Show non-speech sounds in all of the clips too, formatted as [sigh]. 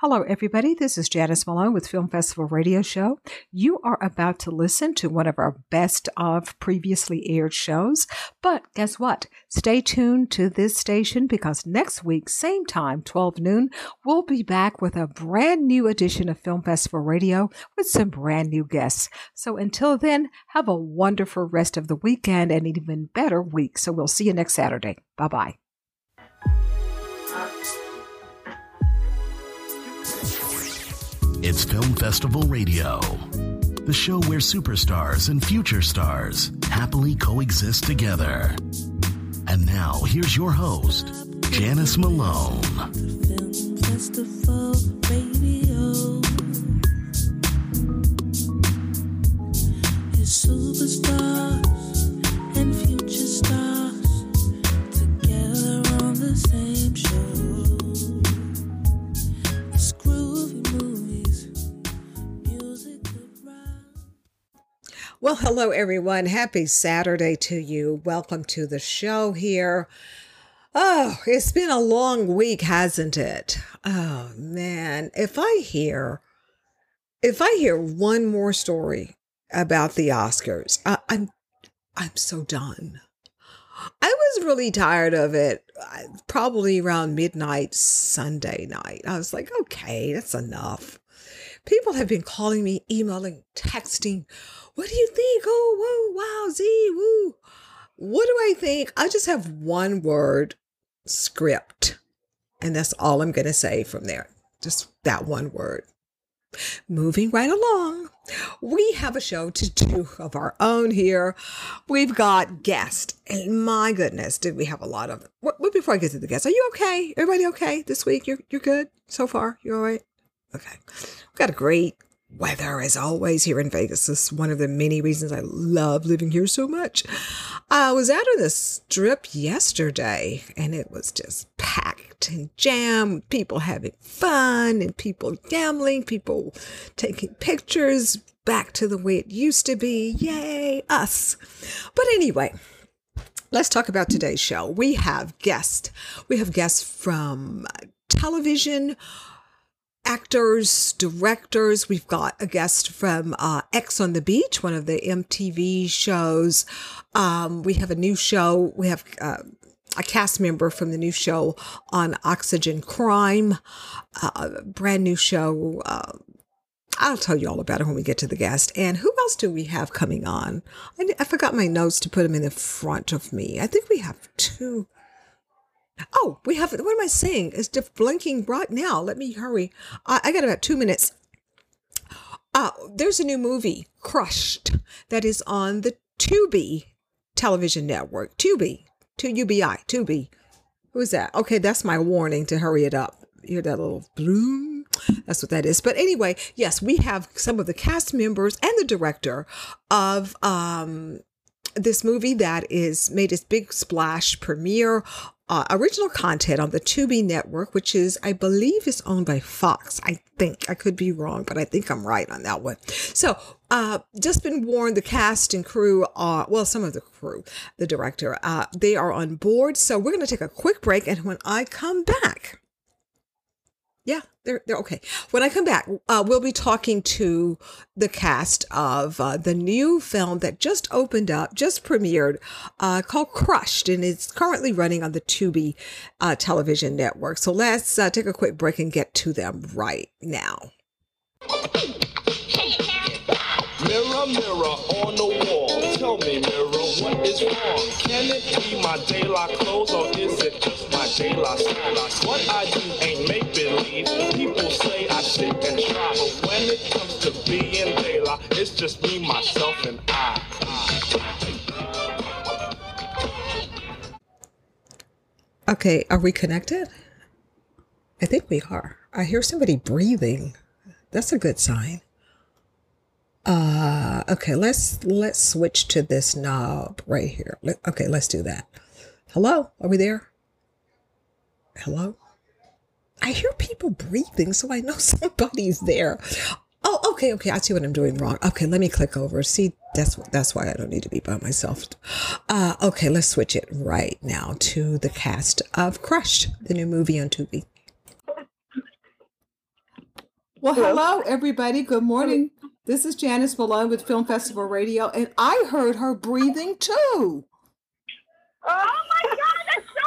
Hello, everybody. This is Janice Malone with Film Festival Radio Show. You are about to listen to one of our best of previously aired shows. But guess what? Stay tuned to this station because next week, same time, 12 noon, we'll be back with a brand new edition of Film Festival Radio with some brand new guests. So until then, have a wonderful rest of the weekend and an even better week. So we'll see you next Saturday. Bye bye. It's Film Festival Radio, the show where superstars and future stars happily coexist together. And now, here's your host, Janice Malone. Film Festival Radio is superstars and future stars together on the same show. Well, hello, everyone. Happy Saturday to you. Welcome to the show here. Oh, it's been a long week, hasn't it? Oh, man. If I hear, if I hear one more story about the Oscars, I, I'm, I'm so done. I was really tired of it. uh, Probably around midnight Sunday night. I was like, okay, that's enough. People have been calling me, emailing, texting. What do you think? Oh, whoa, wow, Z, woo. What do I think? I just have one word script. And that's all I'm going to say from there. Just that one word. Moving right along, we have a show to do of our own here. We've got guests, and my goodness, did we have a lot of? What, what before I get to the guests, are you okay? Everybody okay this week? You're you're good so far. You're all right? Okay, we've got a great weather as always here in Vegas. This is one of the many reasons I love living here so much. I was out on the strip yesterday, and it was just packed and jammed. People having fun and people gambling, people taking pictures back to the way it used to be. Yay, us. But anyway, let's talk about today's show. We have guests. We have guests from television, actors, directors. We've got a guest from uh, Ex on the Beach, one of the MTV shows. Um, we have a new show. We have uh, a cast member from the new show on Oxygen Crime, uh, a brand new show. Uh, I'll tell you all about it when we get to the guest. And who else do we have coming on? I, I forgot my notes to put them in the front of me. I think we have two. Oh, we have, what am I saying? It's just blinking right now. Let me hurry. I, I got about two minutes. Uh, there's a new movie, Crushed, that is on the Tubi television network. Tubi, 2UBI, Tubi. Who's that? Okay, that's my warning to hurry it up. You hear that little bloom? That's what that is. But anyway, yes, we have some of the cast members and the director of um, this movie that is made its big splash premiere. Uh, original content on the Tubi network, which is, I believe, is owned by Fox. I think I could be wrong, but I think I'm right on that one. So, uh, just been warned, the cast and crew are, well, some of the crew, the director, uh, they are on board. So we're going to take a quick break, and when I come back, they're they're okay. When I come back, uh, we'll be talking to the cast of uh, the new film that just opened up, just premiered, uh, called Crushed, and it's currently running on the Tubi uh, television network. So let's uh, take a quick break and get to them right now. Mirror, mirror on the wall, tell me, mirror, what is wrong? Can it be my daylight clothes or is it just my daylight style? What I do ain't make believe. People say I sit and try, but when it comes to being daylight, it's just me, myself, and I. Okay, are we connected? I think we are. I hear somebody breathing. That's a good sign. Uh, okay, let's let's switch to this knob right here. Let- Okay, let's do that. Hello, are we there? Hello? I hear people breathing, so I know [laughs] somebody's there. Oh, okay, okay. I see what I'm doing wrong. Okay, let me click over. See, that's that's why I don't need to be by myself. Uh, okay, let's switch it right now to the cast of Crushed, the new movie on Tubi. Well, hello, everybody. Good morning. This is Janice Malone with Film Festival Radio, and I heard her breathing too. Oh my god, that's so!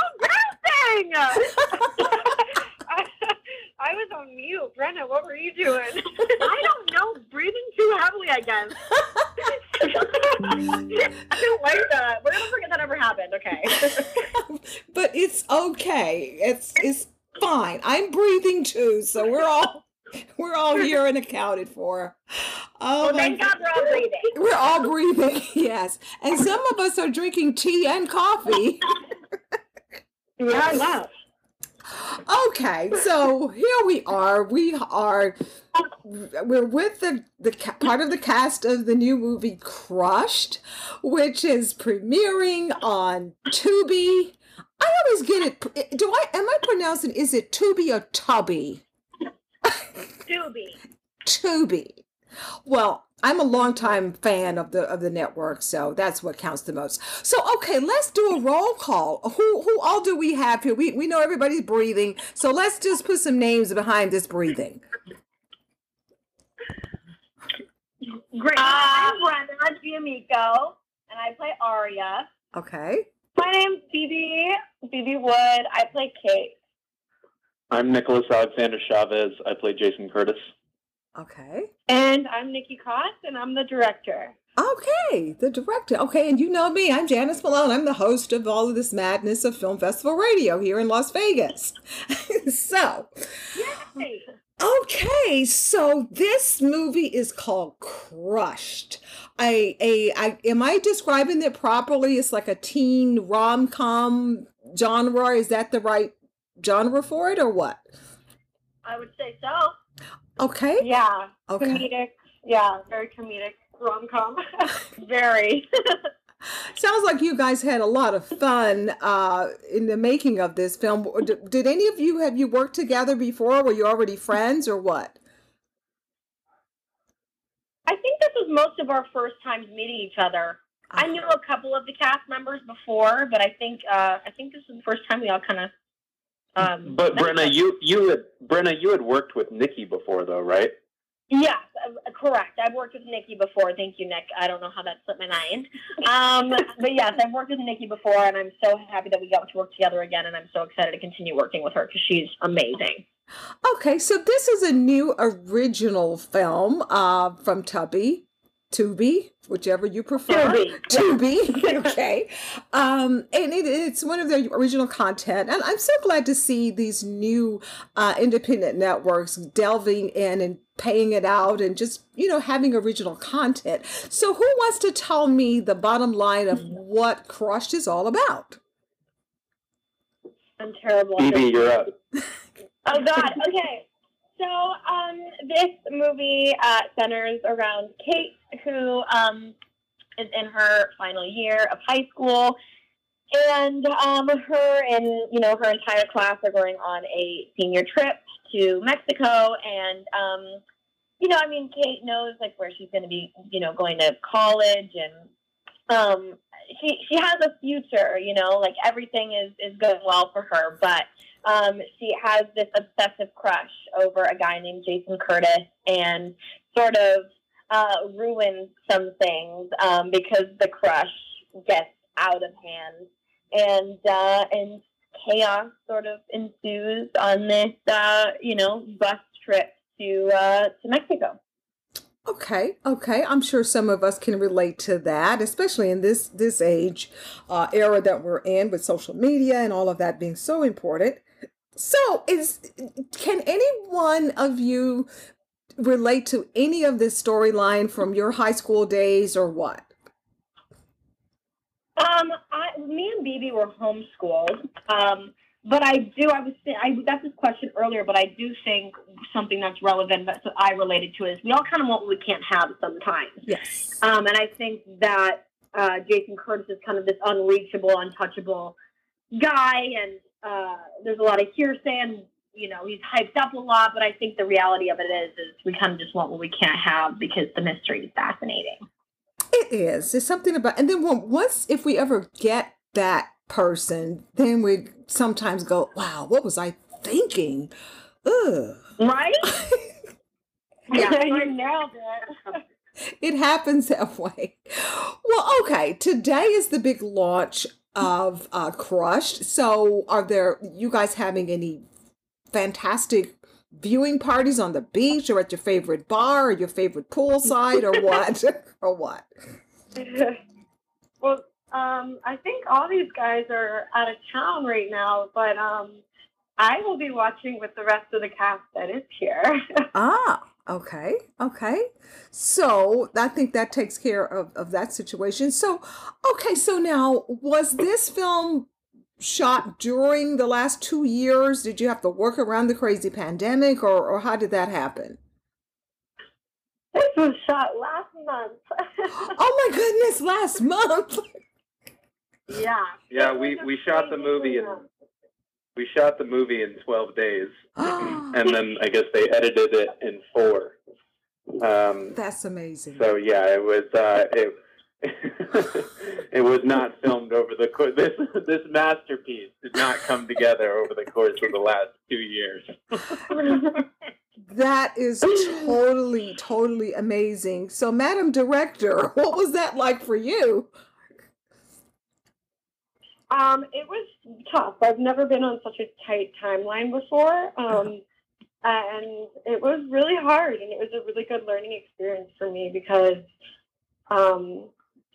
I, [laughs] I was on mute. Brenna, what were you doing? [laughs] I don't know. Breathing too heavily, I guess. I don't like that. We're gonna forget that ever happened. Okay. [laughs] but it's okay. It's it's fine. I'm breathing too, so we're all [laughs] we're all here and accounted for. Oh well, thank God we're all breathing. We're all breathing, [laughs] yes. And some of us are drinking tea and coffee. [laughs] Yeah, wow. Okay, so here we are. We are we're with the the part of the cast of the new movie Crushed, which is premiering on Tubi. I always get it. Do I am I pronouncing? Is it Tubi or Tubby? Doobie. Tubi. Well, I'm a longtime fan of the of the network, so that's what counts the most. So, okay, let's do a roll call. Who who all do we have here? We we know everybody's breathing, so let's just put some names behind this breathing. Great. Uh, I'm Brenna D'Amico, and I play Aria. Okay. My name's Phoebe. Phoebe Wood. I play Kate. I'm Nicholas Alexander Chavez. I play Jason Curtis. Okay. And I'm Nikki Koss, and I'm the director. Okay, the director. Okay, and you know me. I'm Janice Malone. I'm the host of all of this madness of Film Festival Radio here in Las Vegas. [laughs] so, Hey. Okay, so this movie is called Crushed. I, a, I, am I describing it properly? It's like a teen rom com genre. Is that the right genre for it, or what? I would say so. Okay. Yeah. Okay. Comedic. Yeah, very comedic rom com. [laughs] very. [laughs] Sounds like you guys had a lot of fun uh, in the making of this film. Did, did any of you have you worked together before? Were you already friends, or what? I think this was most of our first times meeting each other. I knew a couple of the cast members before, but I think uh, I think this was the first time we all kind of. Um, But Brenna, each you you had Brenna, you had worked with Nikki before, though, right? Yes, uh, correct. I've worked with Nikki before. Thank you, Nick. I don't know how that slipped my mind. Um, but yes, I've worked with Nikki before, and I'm so happy that we got to work together again, and I'm so excited to continue working with her because she's amazing. Okay, so this is a new original film uh, from Tubby, Tubi, whichever you prefer. Tubi. [laughs] Tubi. [laughs] okay. Um, and it, it's one of their original content. And I'm so glad to see these new uh, independent networks delving in and paying it out and just, you know, having original content. So, who wants to tell me the bottom line of what Crushed is all about? I'm terrible. at Phoebe, this. you're up. Oh God. Okay. So um, this movie uh, centers around Kate, who um, is in her final year of high school, and um, her and you know her entire class are going on a senior trip to Mexico, and um, you know, I mean, Kate knows like where she's going to be, you know, going to college, and um, she she has a future, you know, like everything is is going well for her, but um, she has this obsessive crush over a guy named Jason Curtis and sort of uh, ruins some things um, because the crush gets out of hand and uh, and chaos sort of ensues on this uh, you know bus trip to uh, to Mexico. Okay, okay. I'm sure some of us can relate to that, especially in this this age uh, era that we're in with social media and all of that being so important. So, is can any one of you relate to any of this storyline from your high school days or what? Um, I, me and BB were homeschooled. Um, but I do. I was. I got this question earlier, but I do think something that's relevant that I related to is we all kind of want what we can't have sometimes. Yes. Um, and I think that uh, Jason Curtis is kind of this unreachable, untouchable guy, and uh, there's a lot of hearsay, and you know he's hyped up a lot. But I think the reality of it is, is we kind of just want what we can't have because the mystery is fascinating. It is. It's something about, and then once if we ever get that person, then we sometimes go, "Wow, what was I thinking?" Ugh. Right? [laughs] Yeah. [laughs] you nailed it. [laughs] it happens that way. Well, okay. Today is the big launch of uh, Crushed. So, are there you guys having any fantastic viewing parties on the beach, or at your favorite bar, or your favorite poolside, or what, [laughs] [laughs] or what? [laughs] well, um, I think all these guys are out of town right now, but um, I will be watching with the rest of the cast that is here. Ah, okay, okay. So I think that takes care of, of that situation. So, okay, so now was this film shot during the last two years? Did you have to work around the crazy pandemic, or, or how did that happen? this was shot last month. [gasps] Oh my goodness, last month. [laughs] yeah. Yeah, we, we shot the movie in time. We shot the movie in twelve days, [gasps] and then I guess they edited it in four. Um, That's amazing. so yeah, it was uh, it. [laughs] it was not filmed over the course. This this masterpiece did not come together over the course of the last two years. [laughs] That is totally, totally amazing. So, Madam Director, [laughs] what was that like for you? Um, it was tough. I've never been on such a tight timeline before. Um, and it was really hard and it was a really good learning experience for me because um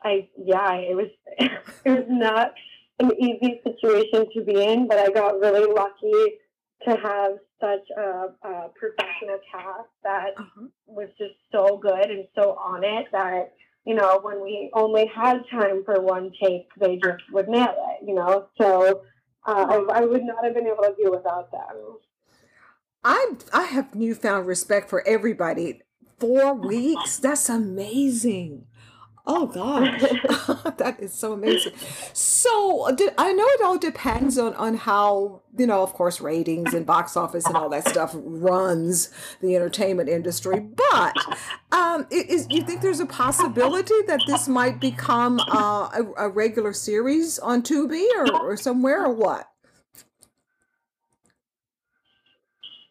I yeah, it was [laughs] it was not an easy situation to be in, but I got really lucky to have such a, a professional cast that Uh-huh. was just so good and so on it that you know when we only had time for one take they just would nail it you know so uh, I, I would not have been able to do without them I I have newfound respect for everybody. Four weeks? That's amazing. Oh gosh, [laughs] [laughs] that is so amazing. So did, I know it all depends on on how you know, of course, ratings and box office and all that stuff runs the entertainment industry. But um, is you think there's a possibility that this might become uh, a, a regular series on Tubi or, or somewhere or what?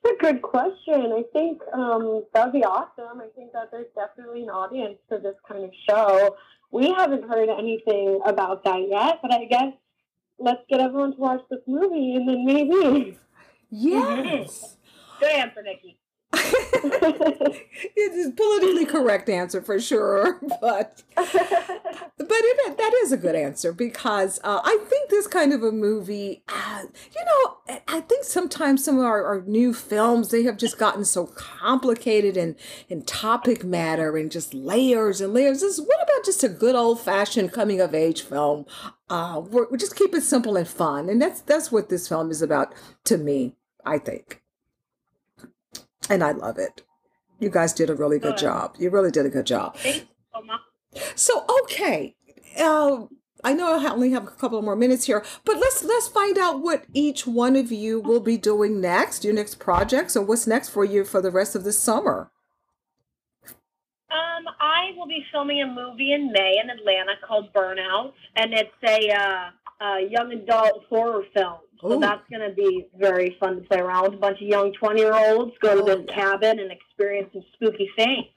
That's a good question. I think um, that would be awesome. I think that there's definitely an audience for this kind of show. We haven't heard anything about that yet, but I guess let's get everyone to watch this movie and then maybe. Yes. Good answer, Nikki. [laughs] it is a politically correct answer for sure, [laughs] but but it, that is a good answer because uh, I think this kind of a movie, uh, you know, I- think sometimes some of our, our new films they have just gotten so complicated and in topic matter and just layers and layers. This, what about just a good old fashioned coming of age film? Uh, where we just keep it simple and fun, and that's that's what this film is about to me. I think and I love it. You guys did a really good Good. job. You really did a good job. Thanks so much. So, okay, uh, I know I only have a couple more minutes here, but let's let's find out what each one of you will be doing next. Your next projects, or what's next for you for the rest of the summer. Um, I will be filming a movie in May in Atlanta called Burnout, and it's a, uh, a young adult horror film. So Ooh. that's going to be very fun to play around with a bunch of young 20 year olds, go to Oh, this cabin and experience some spooky things.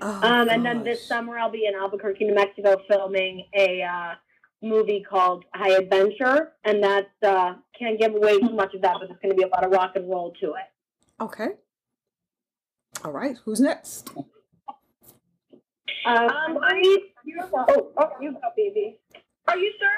Oh, Um, and then this summer, I'll be in Albuquerque, New Mexico, filming a uh, movie called High Adventure, and that uh, can't give away too much of that, but it's going to be a lot of rock and roll to it. Okay. All right. Who's next? Um, I you go. Oh, oh, you go, baby. Are you sure?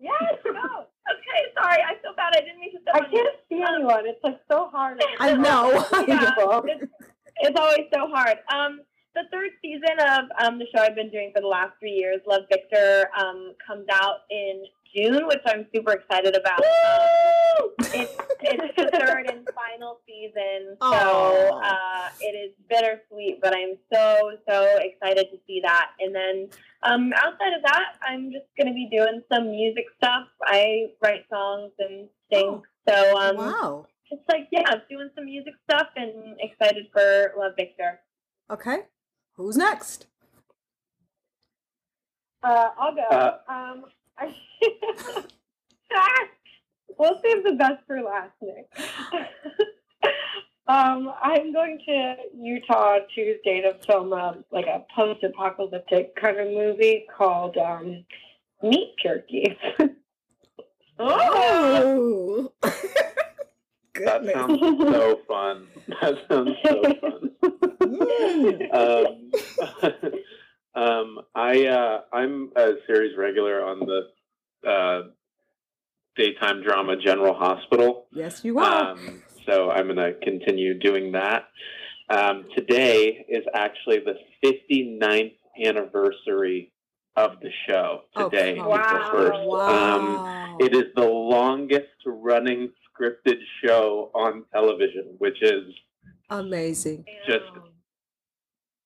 Yes. Go. [laughs] okay. Sorry, I feel bad. I didn't mean to. I can't see anyone. It's like so hard. [laughs] I know. [laughs] Yeah, it's, it's always so hard. Um, the third season of um, the show I've been doing for the last three years, Love Victor, um, comes out in June, which I'm super excited about. Um, it's it's the third and final season, so uh, it is bittersweet, but I'm so so excited to see that. And then um, outside of that, I'm just going to be doing some music stuff. I write songs and sing, so um, wow. just like yeah, doing some music stuff and excited for Love Victor. Okay. Who's next? Uh, I'll go. Uh, um, I, [laughs] we'll save the best for last, Nick. [laughs] Um, I'm going to Utah Tuesday to film a, like a post-apocalyptic kind of movie called um, Meat Jerky. [laughs] oh, That sounds so fun. That sounds so fun. Um, um, I uh, I'm a series regular on the uh, daytime drama General Hospital. Yes, you are. Um, so I'm going to continue doing that. Um, today is actually the 59th anniversary of the show. Oh, Today, April Wow. 1st. Um, wow. it is the longest running scripted show on television, which is Amazing. just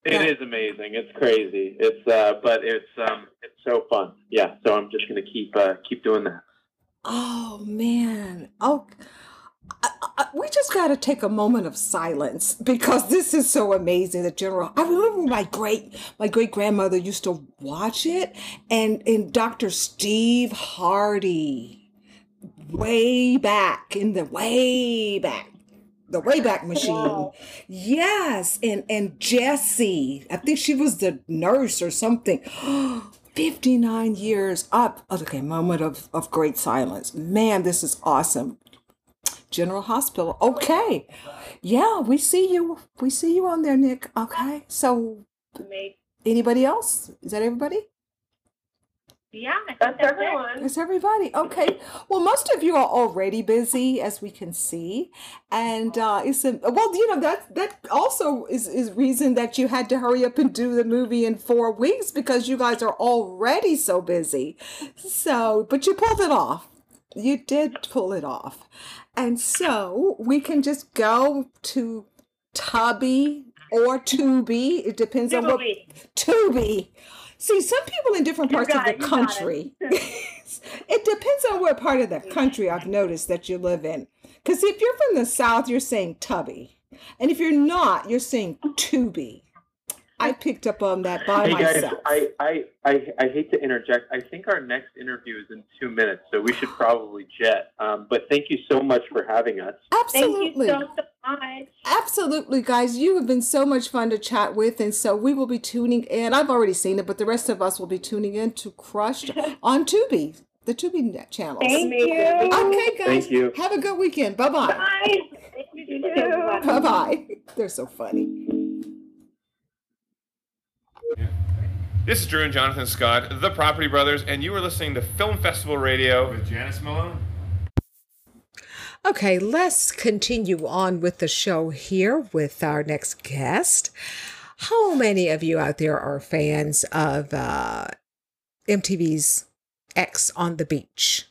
it Yeah. is amazing. It's crazy. It's uh, but it's um, it's so fun. Yeah. So I'm just gonna keep uh, keep doing that. Oh man. Oh, I, I, we just got to take a moment of silence because this is so amazing. The general. I remember my great my great grandmother used to watch it, and and Dr. Steve Hardy, way back in the way back. The Wayback Machine, Wow. yes, and and Jessie, I think she was the nurse or something. [gasps] 59 years up. Okay, moment of, of great silence. Man, this is awesome. General Hospital. Okay. Yeah, we see you. We see you on there, Nick. Okay. So Amazing. anybody else? Is that everybody? Yeah, that's everyone. That's everybody. Okay. Well, most of you are already busy, as we can see, and uh, it's a, well, you know that that also is is reason that you had to hurry up and do the movie in four weeks because you guys are already so busy. So, but you pulled it off. You did pull it off, and so we can just go to Tubby or Tubi. It depends on what Tubi. See, some people in different parts of the it, got it. country. [laughs] it depends on what part of the country I've noticed that you live in. Because if you're from the South, you're saying tubby. And if you're not, you're saying Tubi. I picked up on that by Hey guys, myself. I, I, I, I hate to interject. I think our next interview is in two minutes, so we should probably jet. Um, but thank you so much for having us. Absolutely. Thank you so, so much. Absolutely, guys. You have been so much fun to chat with. And so we will be tuning in. I've already seen it, but the rest of us will be tuning in to Crushed [laughs] on Tubi, the Tubi net channels. Thank you. Okay, guys. Thank you. Have a good weekend. Bye bye. Bye. You. Bye bye. They're so funny. This is Drew and Jonathan Scott, the Property Brothers, and you are listening to Film Festival Radio with Janice Malone. Okay, let's continue on with the show here with our next guest. How many of you out there are fans of uh, MTV's Ex on the Beach?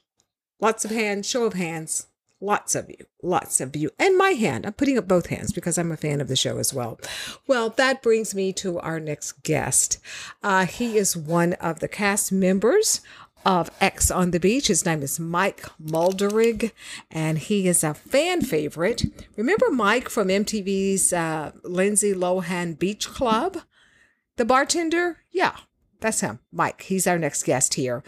Lots of hands, show of hands. Lots of you, lots of you. And my hand, I'm putting up both hands because I'm a fan of the show as well. Well, that brings me to our next guest. Uh, he is one of the cast members of Ex on the Beach. His name is Mike Mulderrig, and he is a fan favorite. Remember Mike from MTV's uh, Lindsay Lohan Beach Club? The bartender? Yeah, that's him, Mike. He's our next guest here.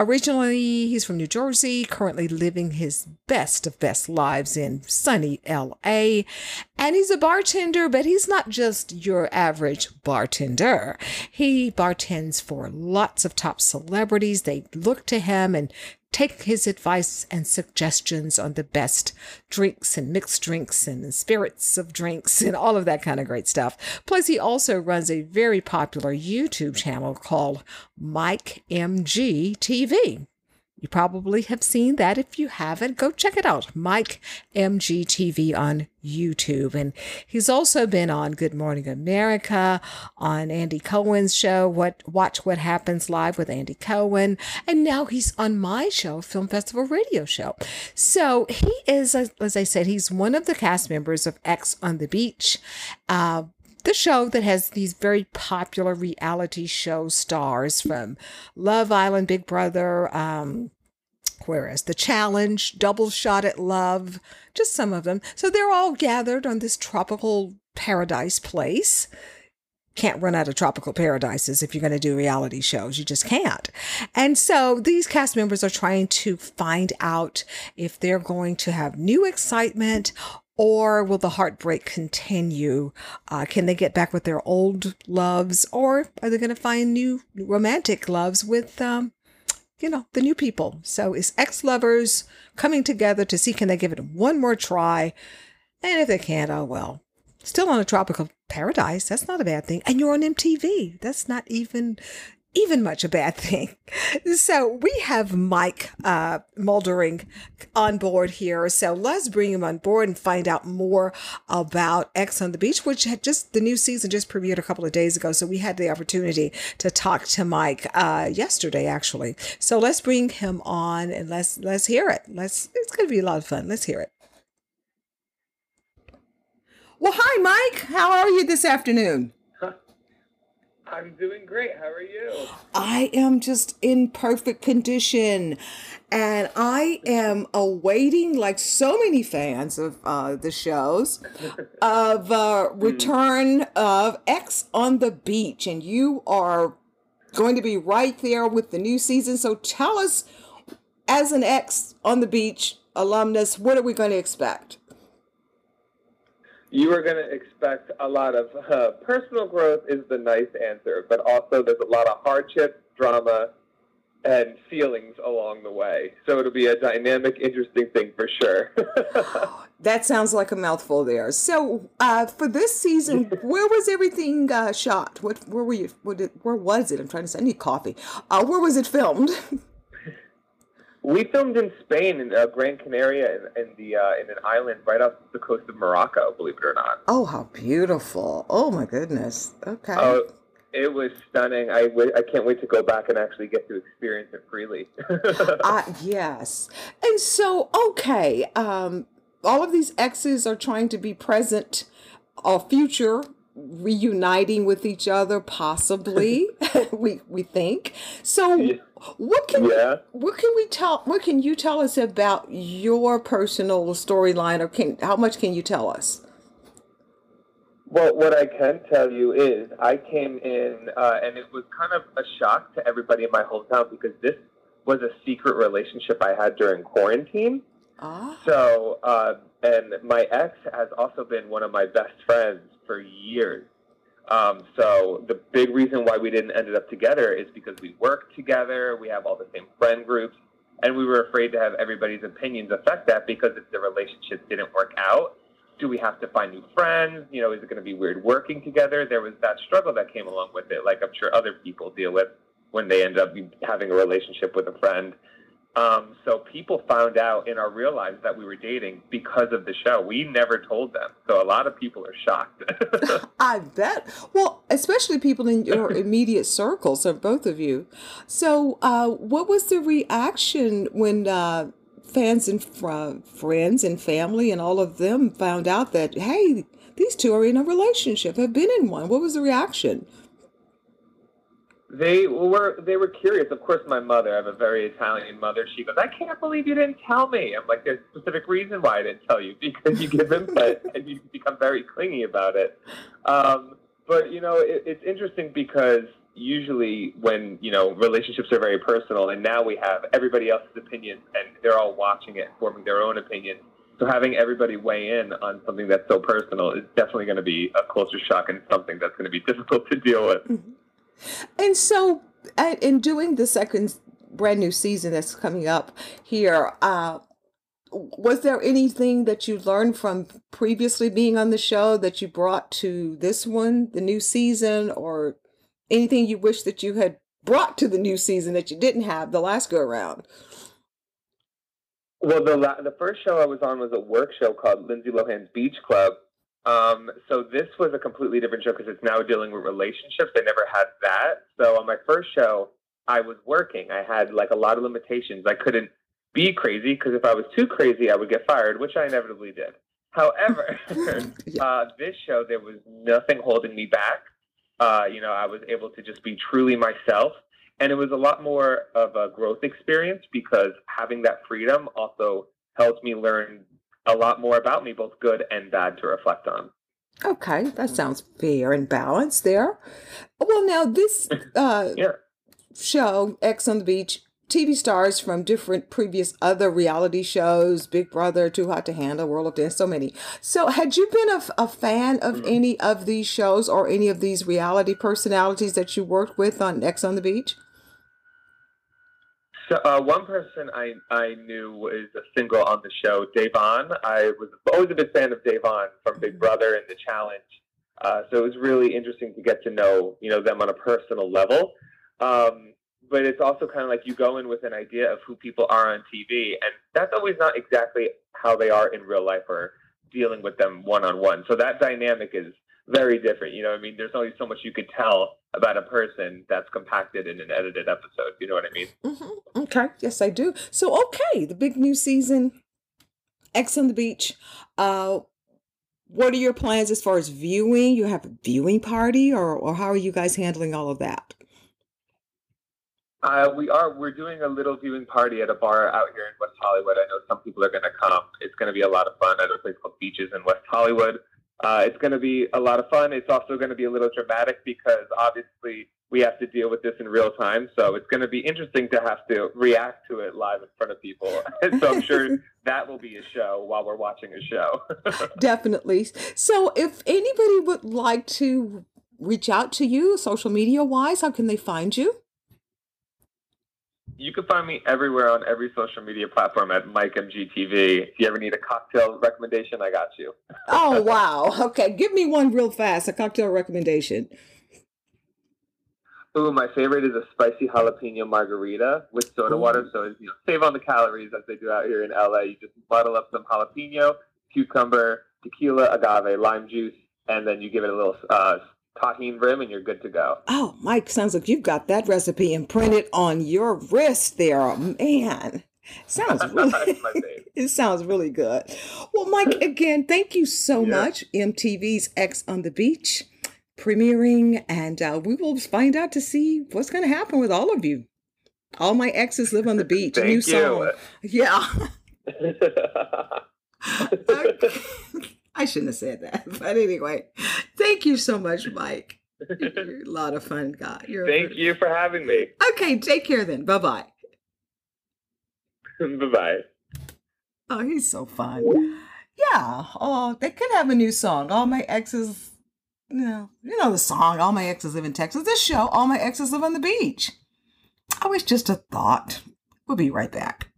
Originally, he's from New Jersey, currently living his best of best lives in sunny LA. And he's a bartender, but he's not just your average bartender. He bartends for lots of top celebrities. They look to him and take his advice and suggestions on the best drinks and mixed drinks and spirits of drinks and all of that kind of great stuff. Plus, he also runs a very popular YouTube channel called Mike MG TV. You probably have seen that. If you haven't, go check it out. Mike MGTV on YouTube. And he's also been on Good Morning America, on Andy Cohen's show, What Watch What Happens Live with Andy Cohen. And now he's on my show, Film Festival Radio Show. So he is, as I said, he's one of the cast members of Ex on the Beach. Uh, the show that has these very popular reality show stars from Love Island, Big Brother, um, The Challenge, Double Shot at Love, just some of them. So they're all gathered on this tropical paradise place. Can't run out of tropical paradises if you're going to do reality shows. You just can't. And so these cast members are trying to find out if they're going to have new excitement Or will the heartbreak continue? Uh, can they get back with their old loves? Or are they going to find new romantic loves with, um, you know, the new people? So is ex lovers coming together to see can they give it one more try? And if they can't, oh well. Still on a tropical paradise. That's not a bad thing. And you're on MTV. That's not even even much a bad thing. [laughs] So we have Mike uh, Muldering on board here. So let's bring him on board and find out more about Ex on the Beach, which had just the new season just premiered a couple of days ago. So we had the opportunity to talk to Mike uh, yesterday, actually. So let's bring him on and let's let's hear it. Let's it's going to be a lot of fun. Let's hear it. Well, hi, Mike. How are you this afternoon? I'm doing great. How are you? I am just in perfect condition. And I am awaiting, like so many fans of uh, the shows, of uh, [laughs] return of Ex on the Beach. And you are going to be right there with the new season. So tell us, as an Ex on the Beach alumnus, what are we going to expect? You are going to expect a lot of uh, personal growth is the nice answer, but also there's a lot of hardship, drama, and feelings along the way. So it'll be a dynamic, interesting thing for sure. [laughs] That sounds like a mouthful there. So, uh, for this season, [laughs] where was everything uh, shot? What, where were you? What did, where was it? I'm trying to say, I need coffee. Uh, where was it filmed? [laughs] we filmed in Spain, in uh, Gran Canaria, in, in the uh, in an island right off the coast of Morocco. Believe it or not. oh, how beautiful! Oh my goodness. Okay. Oh, it was stunning. I I can't wait to go back and actually get to experience it freely. [laughs] Uh, yes. And so, okay, um, all of these exes are trying to be present or future reuniting with each other possibly [laughs] we we think so Yeah. what can Yeah. what can we tell what can you tell us about your personal storyline or can how much can you tell us Well, what I can tell you is I came in uh, and it was kind of a shock to everybody in my hometown because this was a secret relationship I had during quarantine. ah So, uh, and my ex has also been one of my best friends for years. Um, so the big reason why we didn't end up together is because we work together, we have all the same friend groups, and we were afraid to have everybody's opinions affect that because if the relationship didn't work out, do we have to find new friends? You know, is it going to be weird working together? There was that struggle that came along with it, like I'm sure other people deal with when they end up having a relationship with a friend. Um, so people found out in our real lives that we were dating because of the show. We never told them. So a lot of people are shocked. [laughs] I bet. Well, especially people in your [laughs] immediate circles of both of you. So, uh, what was the reaction when uh, fans and fr- friends and family and all of them found out that hey, these two are in a relationship, have been in one? What was the reaction? They were they were curious. Of course, my mother. I have a very Italian mother. She goes, "I can't believe you didn't tell me." I'm like, "There's a specific reason why I didn't tell you [laughs] because you give input and you become very clingy about it." Um, but you know, it, it's interesting because usually when you know relationships are very personal, and now we have everybody else's opinions, and they're all watching it, forming their own opinions. So having everybody weigh in on something that's so personal is definitely going to be a culture shock and something that's going to be [laughs] difficult to deal with. And so, in doing the second brand new season that's coming up here, uh, was there anything that you learned from previously being on the show that you brought to this one, the new season, or anything you wish that you had brought to the new season that you didn't have the last go around? Well, the la- the first show I was on was a work show called Lindsay Lohan's Beach Club. Um, so this was a completely different show because it's now dealing with relationships. I never had that. So on my first show, I was working. I had like a lot of limitations. I couldn't be crazy because if I was too crazy, I would get fired, which I inevitably did. However, [laughs] uh, this show there was nothing holding me back. Uh, you know, I was able to just be truly myself. And it was a lot more of a growth experience because having that freedom also helped me learn a lot more about me, both good and bad, to reflect on. Okay, that sounds fair and balanced there. Well, now this [laughs] uh, Yeah. show, Ex on the Beach, TV stars from different previous other reality shows, Big Brother, Too Hot to Handle, World of Dance, so many. So, had you been a, a fan of any of these shows or any of these reality personalities that you worked with on Ex on the Beach? So, uh, one person I, I knew was a single on the show, Da'Vonne. I was always a big fan of Da'Vonne from Big Brother and The Challenge. Uh, so it was really interesting to get to know, you know, them on a personal level. Um, but it's also kind of like you go in with an idea of who people are on TV, and that's always not exactly how they are in real life or dealing with them one on one. So that dynamic is very different. You know, what I mean, there's only so much you could tell about a person that's compacted in an edited episode. You know what I mean? hmm Okay, yes, I do. So, okay, the big new season, Ex on the Beach. Uh, what are your plans as far as viewing? You have a viewing party, or or how are you guys handling all of that? Uh, we are. We're doing a little viewing party at a bar out here in West Hollywood. I know some people are going to come. It's going to be a lot of fun at a place called Beaches in West Hollywood. Uh, it's going to be a lot of fun. It's also going to be a little dramatic because obviously we have to deal with this in real time. So it's going to be interesting to have to react to it live in front of people. [laughs] so I'm sure [laughs] that will be a show while we're watching a show. [laughs] Definitely. So, if anybody would like to reach out to you, social media wise, how can they find you? You can find me everywhere on every social media platform at MikeMGTV. If you ever need a cocktail recommendation, I got you. [laughs] Oh wow! Okay, give me one real fast. A cocktail recommendation. Ooh, my favorite is a spicy jalapeno margarita with soda water. So you know, save on the calories as they do out here in LA. You just bottle up some jalapeno, cucumber, tequila, agave, lime juice, and then you give it a little uh, Tajín rim, and you're good to go. Oh, Mike, sounds like you've got that recipe imprinted on your wrist there. Oh, man, sounds [laughs] really. That's my favorite. [laughs] it sounds really good. Well, Mike, [laughs] again, thank you so Yeah. much. MTV's Ex on the Beach premiering, and uh, we will find out to see what's going to happen with all of you. All my exes live on the beach. New you. song. Yeah. I shouldn't have said that. [laughs] But anyway, thank you so much, Mike. [laughs] You're a lot of fun guy. You're Thank you for having me. Okay, take care then. Bye bye. bye bye. Oh, he's so fun. Yeah. Oh, they could have a new song. All my exes, you know, you know the song. All my exes live in Texas. This show, all my exes live on the beach. I was just a thought. We'll be right back.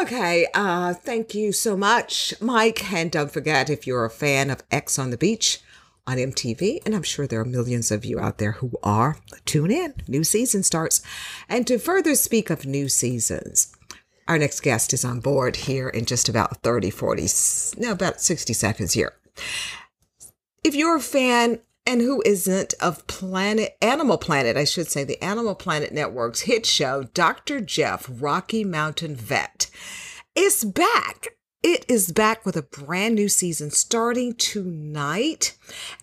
Okay, uh, thank you so much, Mike. And don't forget, if you're a fan of Ex on the Beach on MTV, and I'm sure there are millions of you out there who are, tune in. New season starts. And to further speak of new seasons, our next guest is on board here in just about 30, 40, s- no, about 60 seconds here. If you're a fan and who isn't of Planet Animal Planet, I should say, the Animal Planet Network's hit show, Dr. Jeff Rocky Mountain Vet, is back. It is back with a brand new season starting tonight.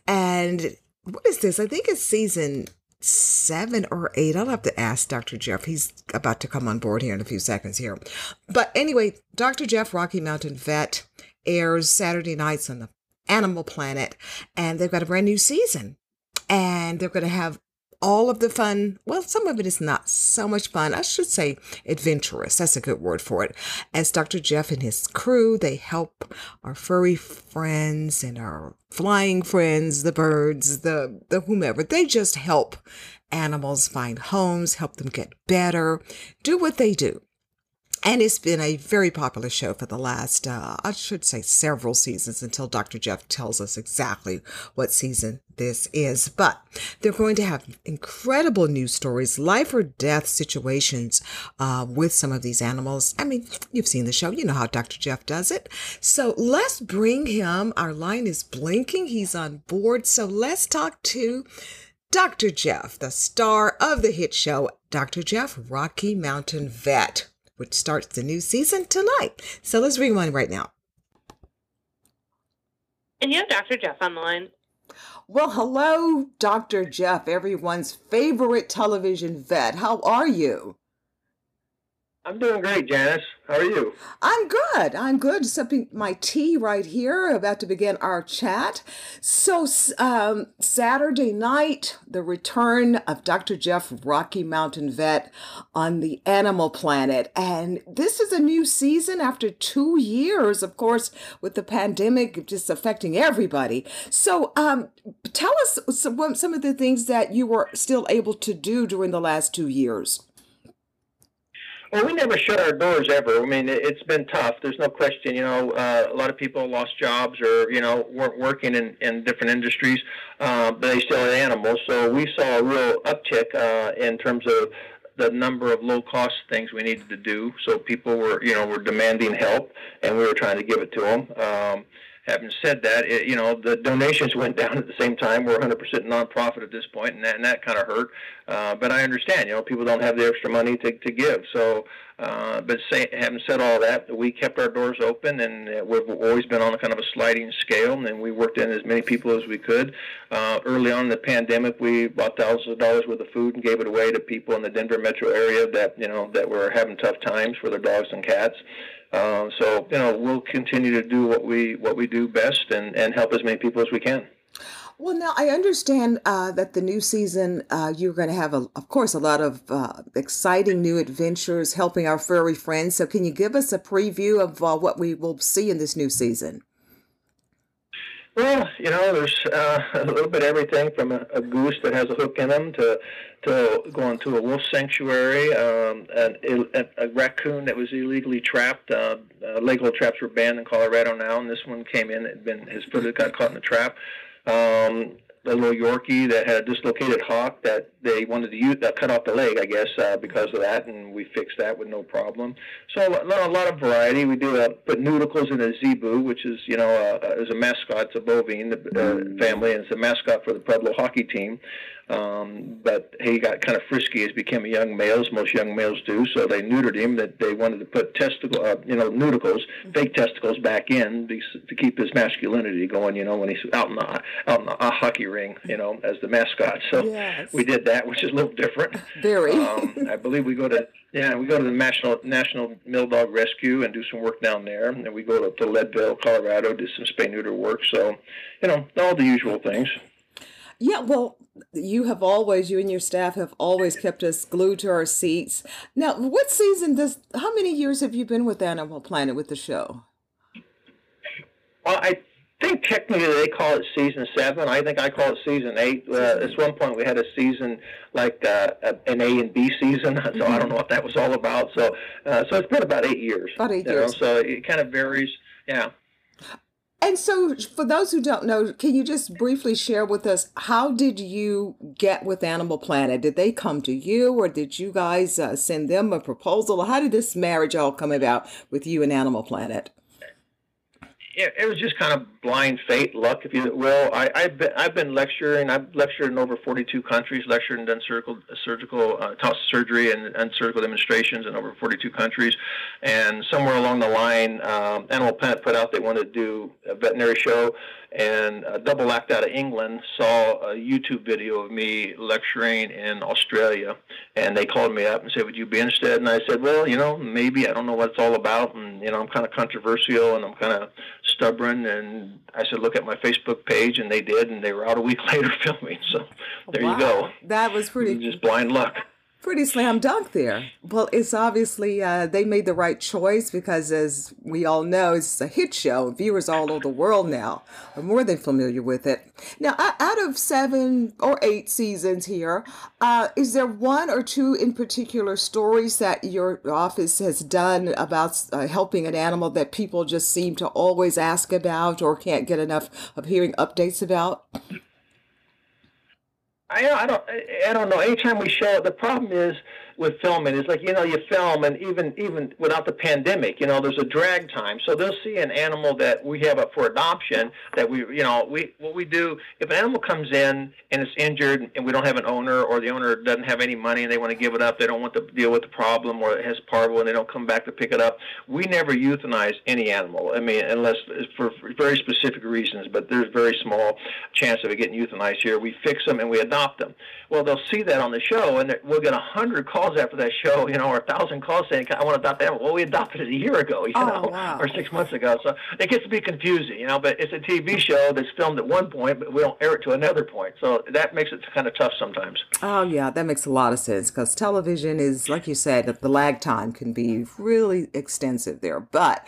And what is this? I think it's season seven or eight. I'll have to ask Dr. Jeff. He's about to come on board here in a few seconds here. But anyway, Dr. Jeff Rocky Mountain Vet airs Saturday nights on the Animal Planet, and they've got a brand new season. And they're going to have all of the fun. Well, some of it is not so much fun. I should say adventurous. That's a good word for it. As Dr. Jeff and his crew, they help our furry friends and our flying friends, the birds, the, the whomever. They just help animals find homes, help them get better, do what they do. And it's been a very popular show for the last, uh, I should say, several seasons until Dr. Jeff tells us exactly what season this is. But they're going to have incredible news stories, life or death situations uh, with some of these animals. I mean, you've seen the show, you know how Dr. Jeff does it. So let's bring him. Our line is blinking, he's on board. So let's talk to Dr. Jeff, the star of the hit show, Dr. Jeff Rocky Mountain Vet, which starts the new season tonight. So let's bring him right now. And you have Dr. Jeff on the line. Well, hello, Dr. Jeff, everyone's favorite television vet. How are you? I'm doing great, Janice. How are you? I'm good. I'm good. Sipping my tea right here, about to begin our chat. So, um, Saturday night, the return of Dr. Jeff Rocky Mountain Vet on the Animal Planet. And this is a new season after two years, of course, with the pandemic just affecting everybody. So, um, tell us some, some of the things that you were still able to do during the last two years. Well, we never shut our doors ever. I mean, it- it's been tough. There's no question. You know, uh, a lot of people lost jobs or you know weren't working in, in different industries, uh, but they still had animals. So we saw a real uptick uh, in terms of the number of low cost things we needed to do. So people were you know were demanding help, and we were trying to give it to them. Um, having said that, it, you know, the donations went [laughs] down at the same time. We're 100% nonprofit at this point, and that, and that kind of hurt. Uh, but I understand, you know, people don't have the extra money to, to give. So, uh, but say, having said all that, we kept our doors open, and we've always been on a kind of a sliding scale, and we worked in as many people as we could. Uh, early on in the pandemic, we bought thousands of dollars worth of food and gave it away to people in the Denver metro area that, you know, that were having tough times for their dogs and cats. Uh, so you know we'll continue to do what we what we do best and, and help as many people as we can. Well, now I understand uh, that the new season, uh, you're going to have, a, of course, a lot of uh, exciting new adventures helping our furry friends. So, can you give us a preview of uh, what we will see in this new season? Well, you know, there's uh, a little bit of everything from a, a goose that has a hook in him to to going to a wolf sanctuary, um, an, a, a raccoon that was illegally trapped. Uh, uh, legal traps were banned in Colorado now, and this one came in. Had been his foot got caught in the trap. Um, a little Yorkie that had a dislocated hock that they wanted to use that cut off the leg, I guess, uh, because of that, and we fixed that with no problem. So a lot, a lot of variety. We do uh, put Neuticles in a zebu, which is you know uh, is a mascot. It's a bovine uh, family, and it's a mascot for the Pueblo hockey team. Um, but he got kind of frisky as became a young male, as most young males do. So they neutered him. That they wanted to put testicle, uh, you know, Neuticles, fake testicles back in to keep his masculinity going. You know, when he's out in the out in the uh, hockey ring, you know, as the mascot. So Yes. we did that, which is a little different. [laughs] Very. Um, I believe we go to yeah, we go to the National National Mill Dog Rescue and do some work down there, and then we go to, to Leadville, Colorado, do some spay neuter work. So, you know, all the usual things. Yeah, well, you have always, you and your staff have always kept us glued to our seats. Now, what season does, how many years have you been with Animal Planet with the show? Well, I think technically they call it season seven. I think I call it season eight. Uh, at one point, we had a season like uh, an A and B season, [laughs] so I don't know what that was all about. So, uh, so it's been about eight years. About eight you know, years. so it kind of varies. Yeah. And so, for those who don't know, can you just briefly share with us how did you get with Animal Planet? Did they come to you, or did you guys uh, send them a proposal? How did this marriage all come about with you and Animal Planet? It, it was just kind of blind fate, luck, if you will. I, I've been I've been lecturing. I've lectured in over 42 countries, lectured and done surgical surgical uh, taught surgery and, and surgical demonstrations in over 42 countries. And somewhere along the line, um, Animal Planet put out they wanted to do a veterinary show, and a double act out of England saw a YouTube video of me lecturing in Australia, and they called me up and said, "Would you be interested?" And I said, "Well, you know, maybe. I don't know what it's all about, and you know, I'm kind of controversial and I'm kind of stubborn." And I said, "Look at my Facebook page," and they did, and they were out a week [laughs] later filming. So there you go. That was pretty Just blind luck. Pretty slam dunk there. Well, it's obviously uh, they made the right choice because, as we all know, it's a hit show. Viewers all over the world now are more than familiar with it. Now, out of seven or eight seasons here, uh, is there one or two in particular stories that your office has done about uh, helping an animal that people just seem to always ask about or can't get enough of hearing updates about? I, I don't I don't know. Anytime we show it, the problem is with filming is like you know you film and even even without the pandemic, you know there's a drag time. So they'll see an animal that we have up for adoption that we you know we what we do if an animal comes in and it's injured and we don't have an owner or the owner doesn't have any money and they want to give it up, they don't want to deal with the problem or it has parvo and they don't come back to pick it up. We never euthanize any animal. I mean unless for very specific reasons, but there's very small chance of it getting euthanized here. We fix them and we adopt them. Well, they'll see that on the show, and we'll get a hundred calls calls after that show, you know, or a thousand calls saying, "I want to adopt that." Well, we adopted it a year ago, you Oh, know, wow. or six months ago. So it gets to be confusing, you know. But it's a TV show that's filmed at one point, but we don't air it to another point. So that makes it kind of tough sometimes. Oh, yeah, that makes a lot of sense because television is, like you said, the lag time can be really extensive there. But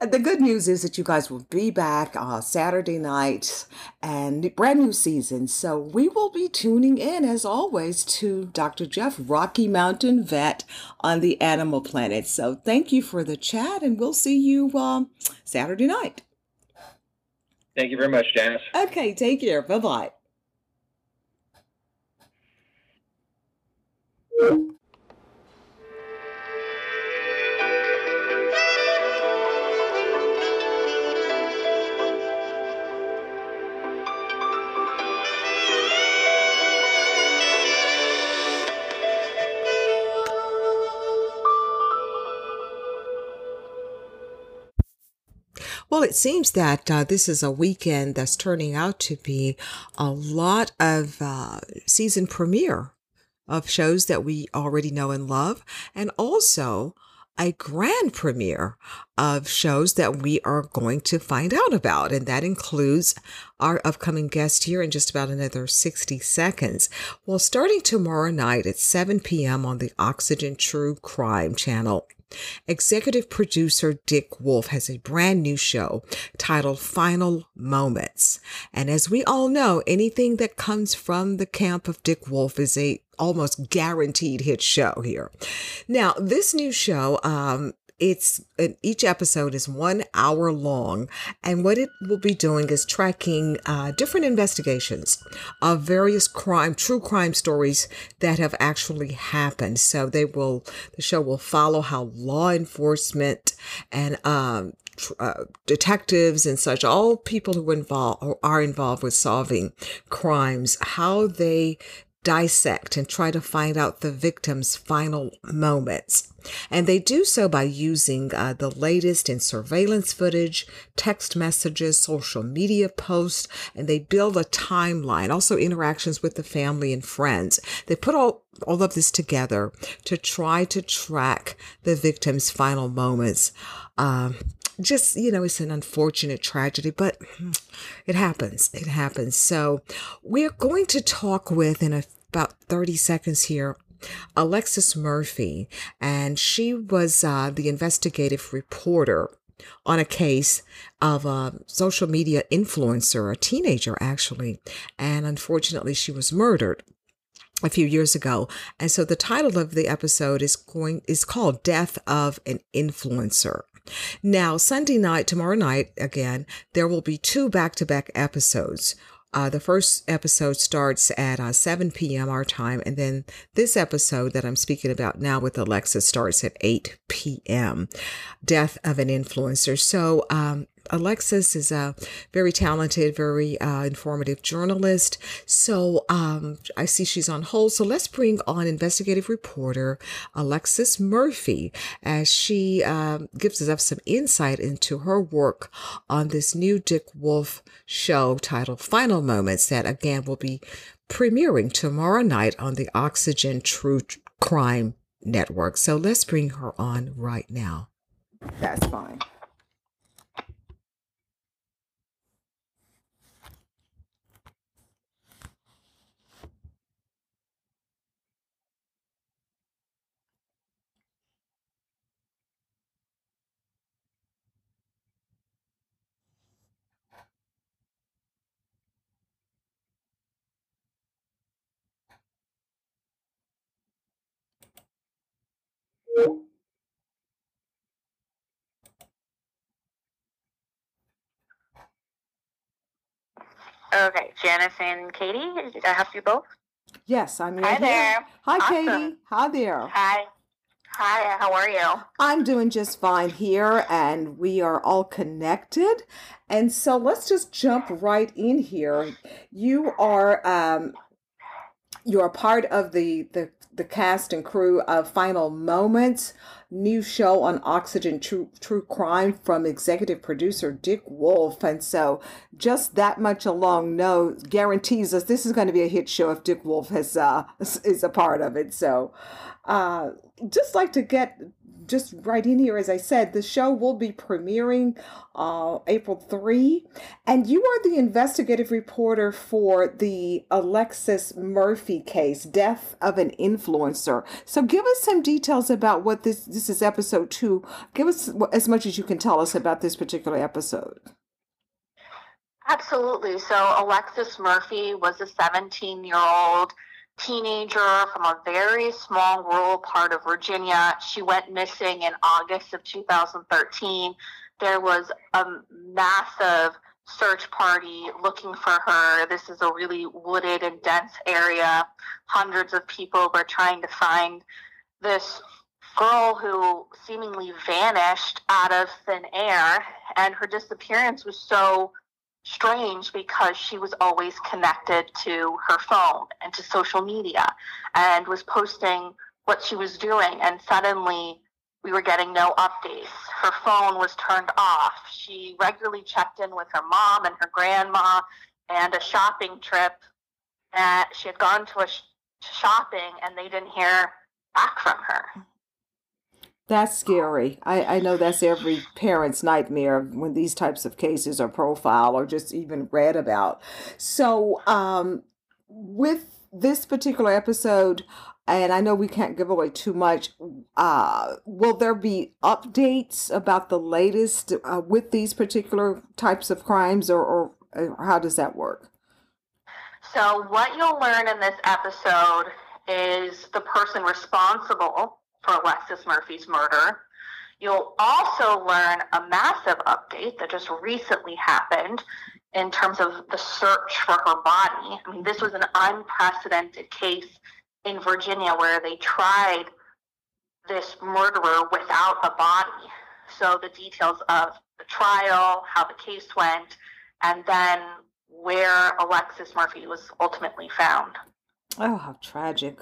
the good news is that you guys will be back uh, Saturday night and brand new season. So we will be tuning in, as always, to Dr. Jeff, Rocky Mountain Vet on the Animal Planet. So thank you for the chat, and we'll see you um, Saturday night. Thank you very much, Janice. Okay, take care. Bye bye. Well, it seems that uh, this is a weekend that's turning out to be a lot of uh, season premiere of shows that we already know and love, and also a grand premiere of shows that we are going to find out about. And that includes our upcoming guest here in just about another 60 seconds. Well, starting tomorrow night at 7 p.m. on the Oxygen True Crime channel. Executive producer Dick Wolf has a brand new show titled Final Moments. And as we all know, anything that comes from the camp of Dick Wolf is a almost guaranteed hit show here. Now, this new show, um, it's each episode is one hour long, and what it will be doing is tracking uh, different investigations of various crime, true crime stories that have actually happened. So they will, the show will follow how law enforcement and um, uh, detectives and such, all people who involve or are involved with solving crimes, how they dissect and try to find out the victim's final moments. And they do so by using uh, the latest in surveillance footage, text messages, social media posts, and they build a timeline, also interactions with the family and friends. They put all, all of this together to try to track the victim's final moments. Um, just you know it's an unfortunate tragedy but it happens. It happens. So we're going to talk with in a, about 30 seconds here alexis murphy and she was uh, the investigative reporter on a case of a social media influencer a teenager actually and unfortunately she was murdered a few years ago. And so the title of the episode is going is called Death of an Influencer. Now, Sunday night, tomorrow night, again, there will be two back to back episodes. Uh, the first episode starts at uh, 7 p.m. our time, and then this episode that I'm speaking about now with Alexa starts at 8 p.m. Death of an Influencer. So, um, Alexis is a very talented, very uh, informative journalist. So um, I see she's on hold. So let's bring on investigative reporter Alexis Murphy as she um, gives us some insight into her work on this new Dick Wolf show titled Final Moments that again will be premiering tomorrow night on the Oxygen True Crime Network. So let's bring her on right now. That's fine. Okay, Janice and Katie, did I have you both? Yes, I'm Hi here. there. Hi, Awesome. Katie. Hi there. Hi. Hi, how are you? I'm doing just fine here, and we are all connected. And so let's just jump right in here. You are um, you are a part of the the the cast and crew of Final Moments, new show on Oxygen True True Crime from executive producer Dick Wolf. And so just that much alone no guarantees us this is going to be a hit show if Dick Wolf has uh is a part of it. So uh, just like to get just right in here, as I said, the show will be premiering uh, April 3. And you are the investigative reporter for the Alexis Murphy case, Death of an Influencer. So give us some details about what this, this is episode two. Give us as much as you can tell us about this particular episode. Absolutely. So Alexis Murphy was a 17 year old teenager from a very small rural part of Virginia. She went missing in August of 2013. There was a massive search party looking for her. This is a really wooded and dense area. Hundreds of people were trying to find this girl who seemingly vanished out of thin air, and her disappearance was so strange because she was always connected to her phone and to social media and was posting what she was doing and suddenly we were getting no updates. Her phone was turned off. She regularly checked in with her mom and her grandma and a shopping trip that she had gone to a sh- shopping and they didn't hear back from her That's scary. I, I know that's every parent's nightmare when these types of cases are profiled or just even read about. So, um, with this particular episode, and I know we can't give away too much, uh, will there be updates about the latest uh, with these particular types of crimes, or, or, or how does that work? So, what you'll learn in this episode is the person responsible for Alexis Murphy's murder. You'll also learn a massive update that just recently happened in terms of the search for her body. I mean, this was an unprecedented case in Virginia where they tried this murderer without a body. So, the details of the trial, how the case went, and then where Alexis Murphy was ultimately found. Oh, how tragic.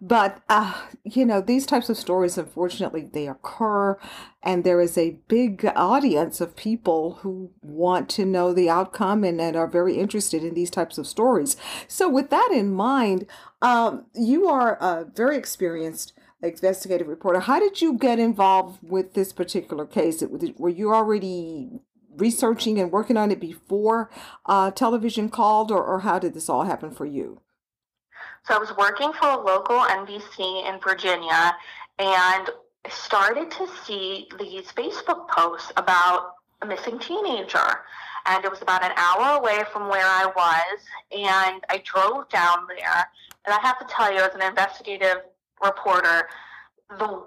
But, uh, you know, these types of stories, unfortunately, they occur, and there is a big audience of people who want to know the outcome and, and are very interested in these types of stories. So, with that in mind, um, you are a very experienced investigative reporter. How did you get involved with this particular case? Were you already researching and working on it before uh, television called, or, or how did this all happen for you? So I was working for a local NBC in Virginia and started to see these Facebook posts about a missing teenager. And it was about an hour away from where I was. And I drove down there. And I have to tell you, as an investigative reporter, the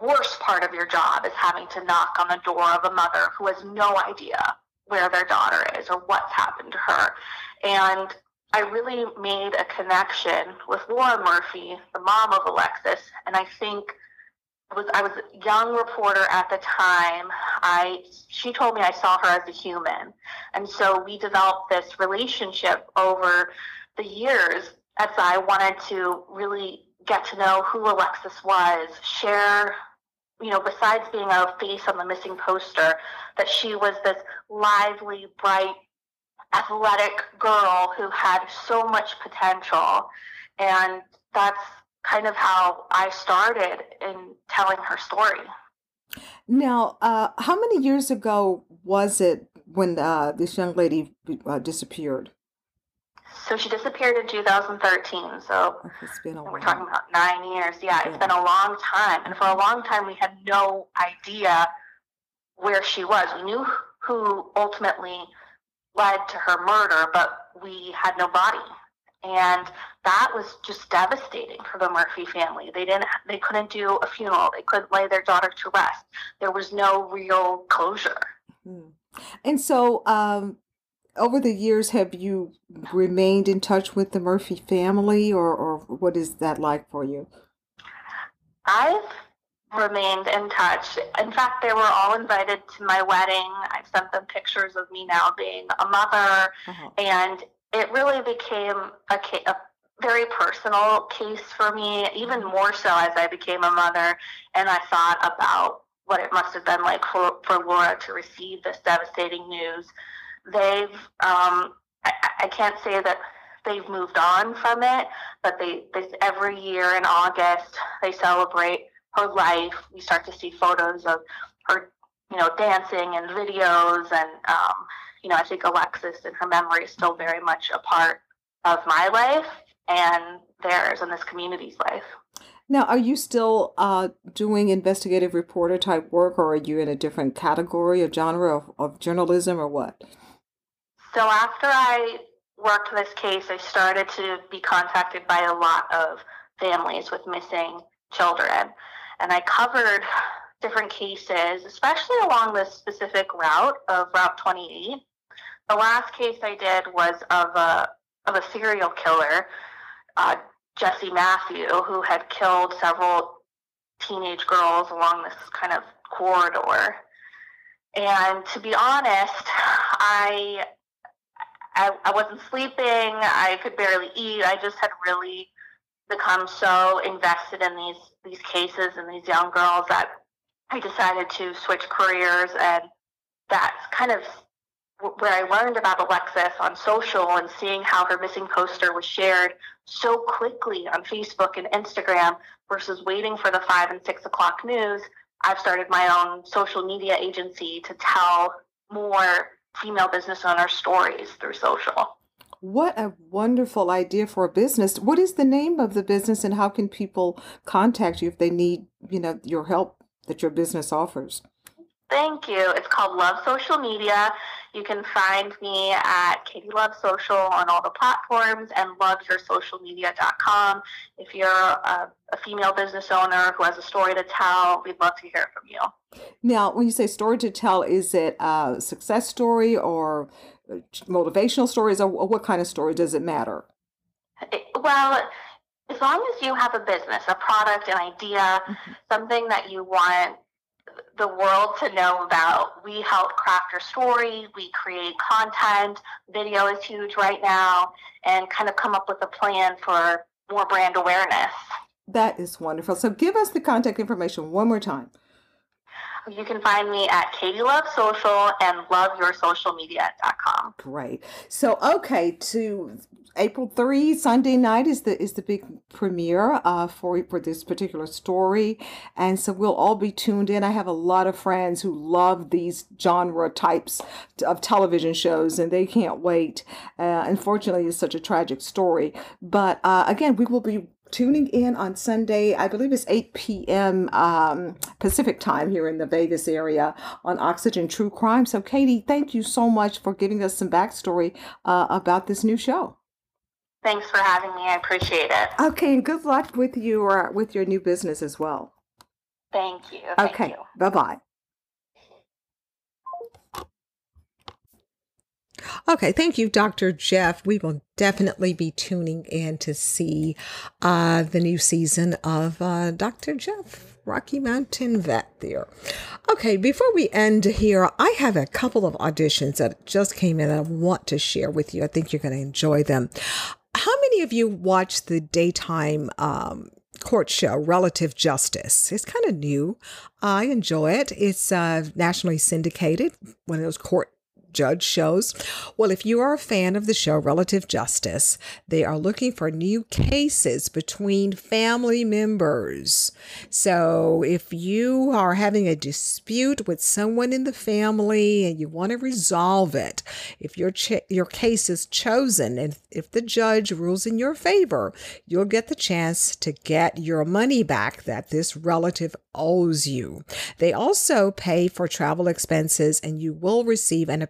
worst part of your job is having to knock on the door of a mother who has no idea where their daughter is or what's happened to her. And I really made a connection with Laura Murphy, the mom of Alexis, and I think was I was a young reporter at the time. I she told me I saw her as a human, and so we developed this relationship over the years as I wanted to really get to know who Alexis was, share you know, besides being a face on the missing poster, that she was this lively, bright, athletic girl who had so much potential. And that's kind of how I started in telling her story. Now, uh, how many years ago was it when uh, this young lady uh, disappeared? So she disappeared in 2013. So It's been a we're while. talking about nine years. Yeah, Yeah. it's been a long time. And for a long time, we had no idea where she was. We knew who ultimately led to her murder, but we had no body. And that was just devastating for the Murphy family. They didn't they couldn't do a funeral. They couldn't lay their daughter to rest. There was no real closure. Hmm. And so, um, over the years, have you remained in touch with the Murphy family, or, or what is that like for you? I've remained in touch. In fact, they were all invited to my wedding. I've sent them pictures of me now being a mother, Uh-huh. and it really became a, a very personal case for me, even more so as I became a mother. And I thought about what it must have been like for, for Laura to receive this devastating news. They've, um, I, I can't say that they've moved on from it, but they this every year in August they celebrate her life. We start to see photos of her, you know, dancing and videos, and um, you know, I think Alexis and her memory is still very much a part of my life and theirs and this community's life. Now, are you still uh, doing investigative reporter type work, or are you in a different category or genre of, of journalism, or what? So after I worked this case, I started to be contacted by a lot of families with missing children, and I covered different cases, especially along this specific route of Route 28. The last case I did was of a of a serial killer, uh, Jesse Matthew, who had killed several teenage girls along this kind of corridor. And to be honest, I, I I wasn't sleeping. I could barely eat. I just had really become so invested in these these cases and these young girls that I decided to switch careers, and that's kind of where I learned about Alexis on social and seeing how her missing poster was shared so quickly on Facebook and Instagram versus waiting for the five and six o'clock news. I've started my own social media agency to tell more female business owner stories through social. What a wonderful idea for a business. What is the name of the business and how can people contact you if they need, you know, your help that your business offers? Thank you. It's called Love Social Media. You can find me at Katie Love Social on all the platforms and loveyoursocialmedia.com. If you're a, a female business owner who has a story to tell, we'd love to hear from you. Now, when you say story to tell, is it a success story or motivational stories, or what kind of story does it matter? Well, as long as you have a business, a product, an idea, mm-hmm. something that you want the world to know about, we help craft your story, we create content, video is huge right now, and kind of come up with a plan for more brand awareness. That is wonderful. So give us the contact information one more time. You can find me at Katie Love Social and loveyoursocialmedia.com. Great. So okay, to April 3, Sunday night is the is the big premiere uh, for for this particular story, and so we'll all be tuned in. I have a lot of friends who love these genre types of television shows, and they can't wait. Uh, unfortunately, it's such a tragic story, but uh, again, we will be tuning in on Sunday. I believe it's 8 p.m. Um, Pacific time here in the Vegas area on Oxygen True Crime. So, Katie, thank you so much for giving us some backstory uh, about this new show. Thanks for having me. I appreciate it. Okay, and good luck with your with your new business as well. Thank you. Thank Okay, bye bye. Okay, thank you, Dr. Jeff. We will definitely be tuning in to see uh, the new season of uh, Dr. Jeff, Rocky Mountain Vet there. Okay, before we end here, I have a couple of auditions that just came in that I want to share with you. I think you're going to enjoy them. How many of you watch the daytime um, court show, Relative Justice? It's kind of new. I enjoy it. It's uh, nationally syndicated, one of those court judge shows. Well, if you are a fan of the show Relative Justice, they are looking for new cases between family members. So if you are having a dispute with someone in the family and you want to resolve it, if your ch- your case is chosen and if the judge rules in your favor, you'll get the chance to get your money back that this relative owes you. They also pay for travel expenses and you will receive an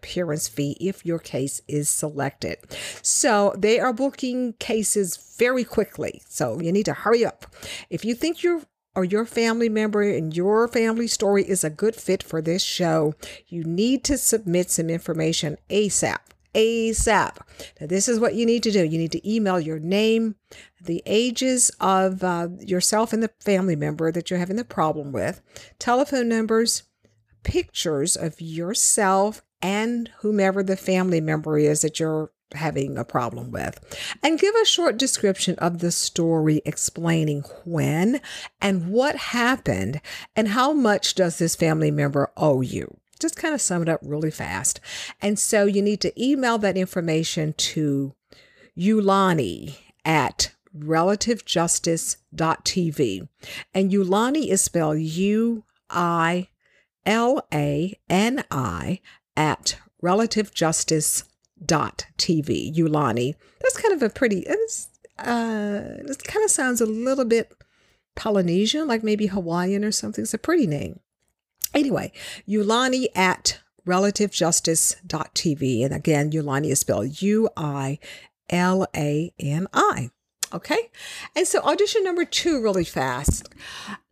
fee if your case is selected. So they are booking cases very quickly. So you need to hurry up. If you think you're or your family member and your family story is a good fit for this show, you need to submit some information ASAP. ASAP. Now, this is what you need to do. You need to email your name, the ages of uh, yourself and the family member that you're having the problem with, telephone numbers, pictures of yourself and whomever the family member is that you're having a problem with, and give a short description of the story explaining when and what happened and how much does this family member owe you. Just kind of sum it up really fast. And so you need to email that information to Ulani at relativejustice.tv. And Ulani is spelled U I L A relativejustice.tv. Ulani. That's kind of a pretty, it's, uh, it kind of sounds a little bit Polynesian, like maybe Hawaiian or something. It's a pretty name. Anyway, Ulani at relativejustice.tv. And again, Ulani is spelled U I L A N I. Okay. And so, audition number two, really fast.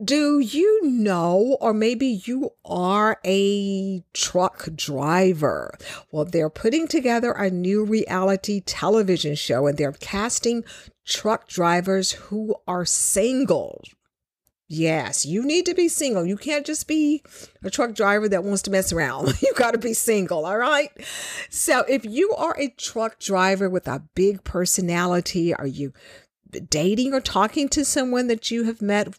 Do you know, or maybe you are a truck driver? Well, they're putting together a new reality television show and they're casting truck drivers who are single. Yes, you need to be single. You can't just be a truck driver that wants to mess around. [laughs] You got to be single, all right? So, if you are a truck driver with a big personality, are you dating or talking to someone that you have met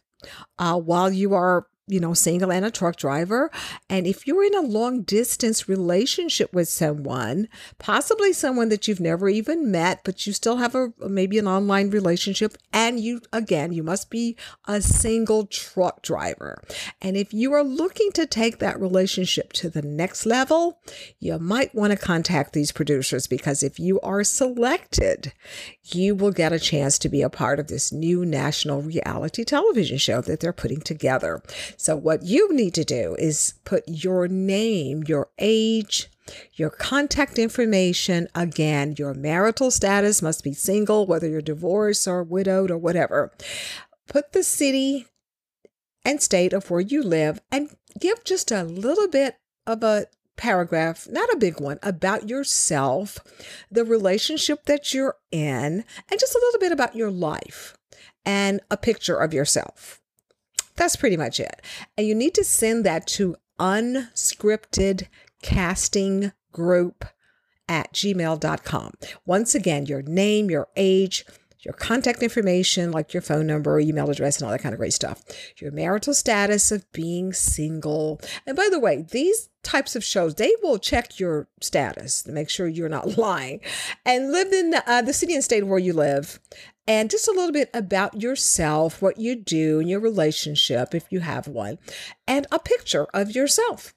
uh, while you are you know, single and a truck driver. And if you're in a long distance relationship with someone, possibly someone that you've never even met, but you still have a maybe an online relationship, and you again, you must be a single truck driver. And if you are looking to take that relationship to the next level, you might want to contact these producers because if you are selected, you will get a chance to be a part of this new national reality television show that they're putting together. So, what you need to do is put your name, your age, your contact information, again, your marital status must be single, whether you're divorced or widowed or whatever. Put the city and state of where you live and give just a little bit of a paragraph, not a big one, about yourself, the relationship that you're in, and just a little bit about your life and a picture of yourself. That's pretty much it. And you need to send that to unscripted casting group at gmail.com. Once again, your name, your age, your contact information, like your phone number, email address, and all that kind of great stuff. Your marital status of being single. And by the way, these types of shows, they will check your status to make sure you're not [laughs] lying and live in the, uh, the city and state where you live. And just a little bit about yourself, what you do in your relationship, if you have one, and a picture of yourself.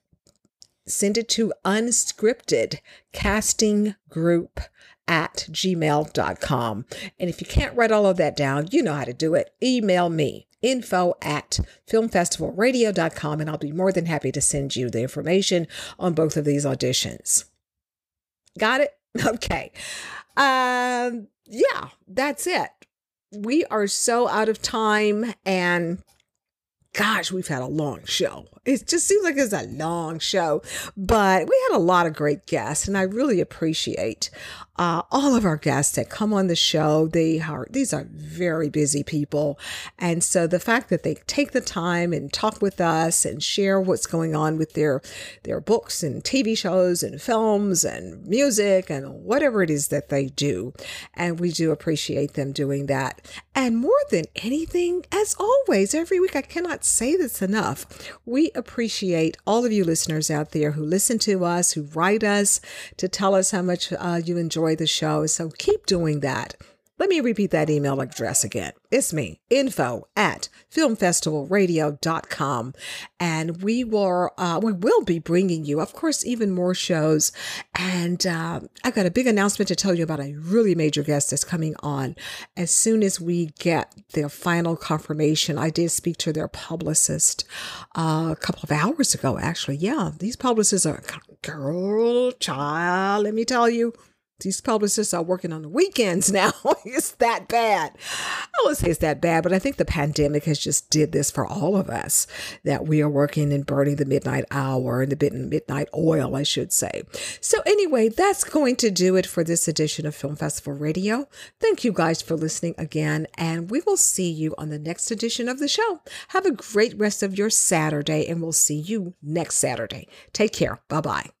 Send it to unscripted casting group at gmail.com. And if you can't write all of that down, you know how to do it. Email me info at filmfestivalradio.com and I'll be more than happy to send you the information on both of these auditions. Got it? [laughs] Okay. Um yeah, that's it. We are so out of time and gosh, we've had a long show. It just seems like it's a long show, but we had a lot of great guests, and I really appreciate uh, all of our guests that come on the show. They are these are very busy people, and so the fact that they take the time and talk with us and share what's going on with their their books and TV shows and films and music and whatever it is that they do, and we do appreciate them doing that. And more than anything, as always, every week I cannot say this enough. We appreciate all of you listeners out there who listen to us, who write us to tell us how much uh, you enjoy the show. So keep doing that. Let me repeat that email address again. It's me, info at filmfestivalradio.com. And we will, uh, we will be bringing you, of course, even more shows. And uh, I've got a big announcement to tell you about a really major guest that's coming on. As soon as we get their final confirmation, I did speak to their publicist uh, a couple of hours ago, actually. Yeah, these publicists are, girl, child, let me tell you these publicists are working on the weekends [laughs] now. it's that bad. I would say it's that bad, but I think the pandemic has just did this for all of us that we are working and burning the midnight hour and the midnight oil, I should say. So anyway, that's going to do it for this edition of Film Festival Radio. Thank you guys for listening again, and we will see you on the next edition of the show. Have a great rest of your Saturday, and we'll see you next Saturday. Take care. Bye bye.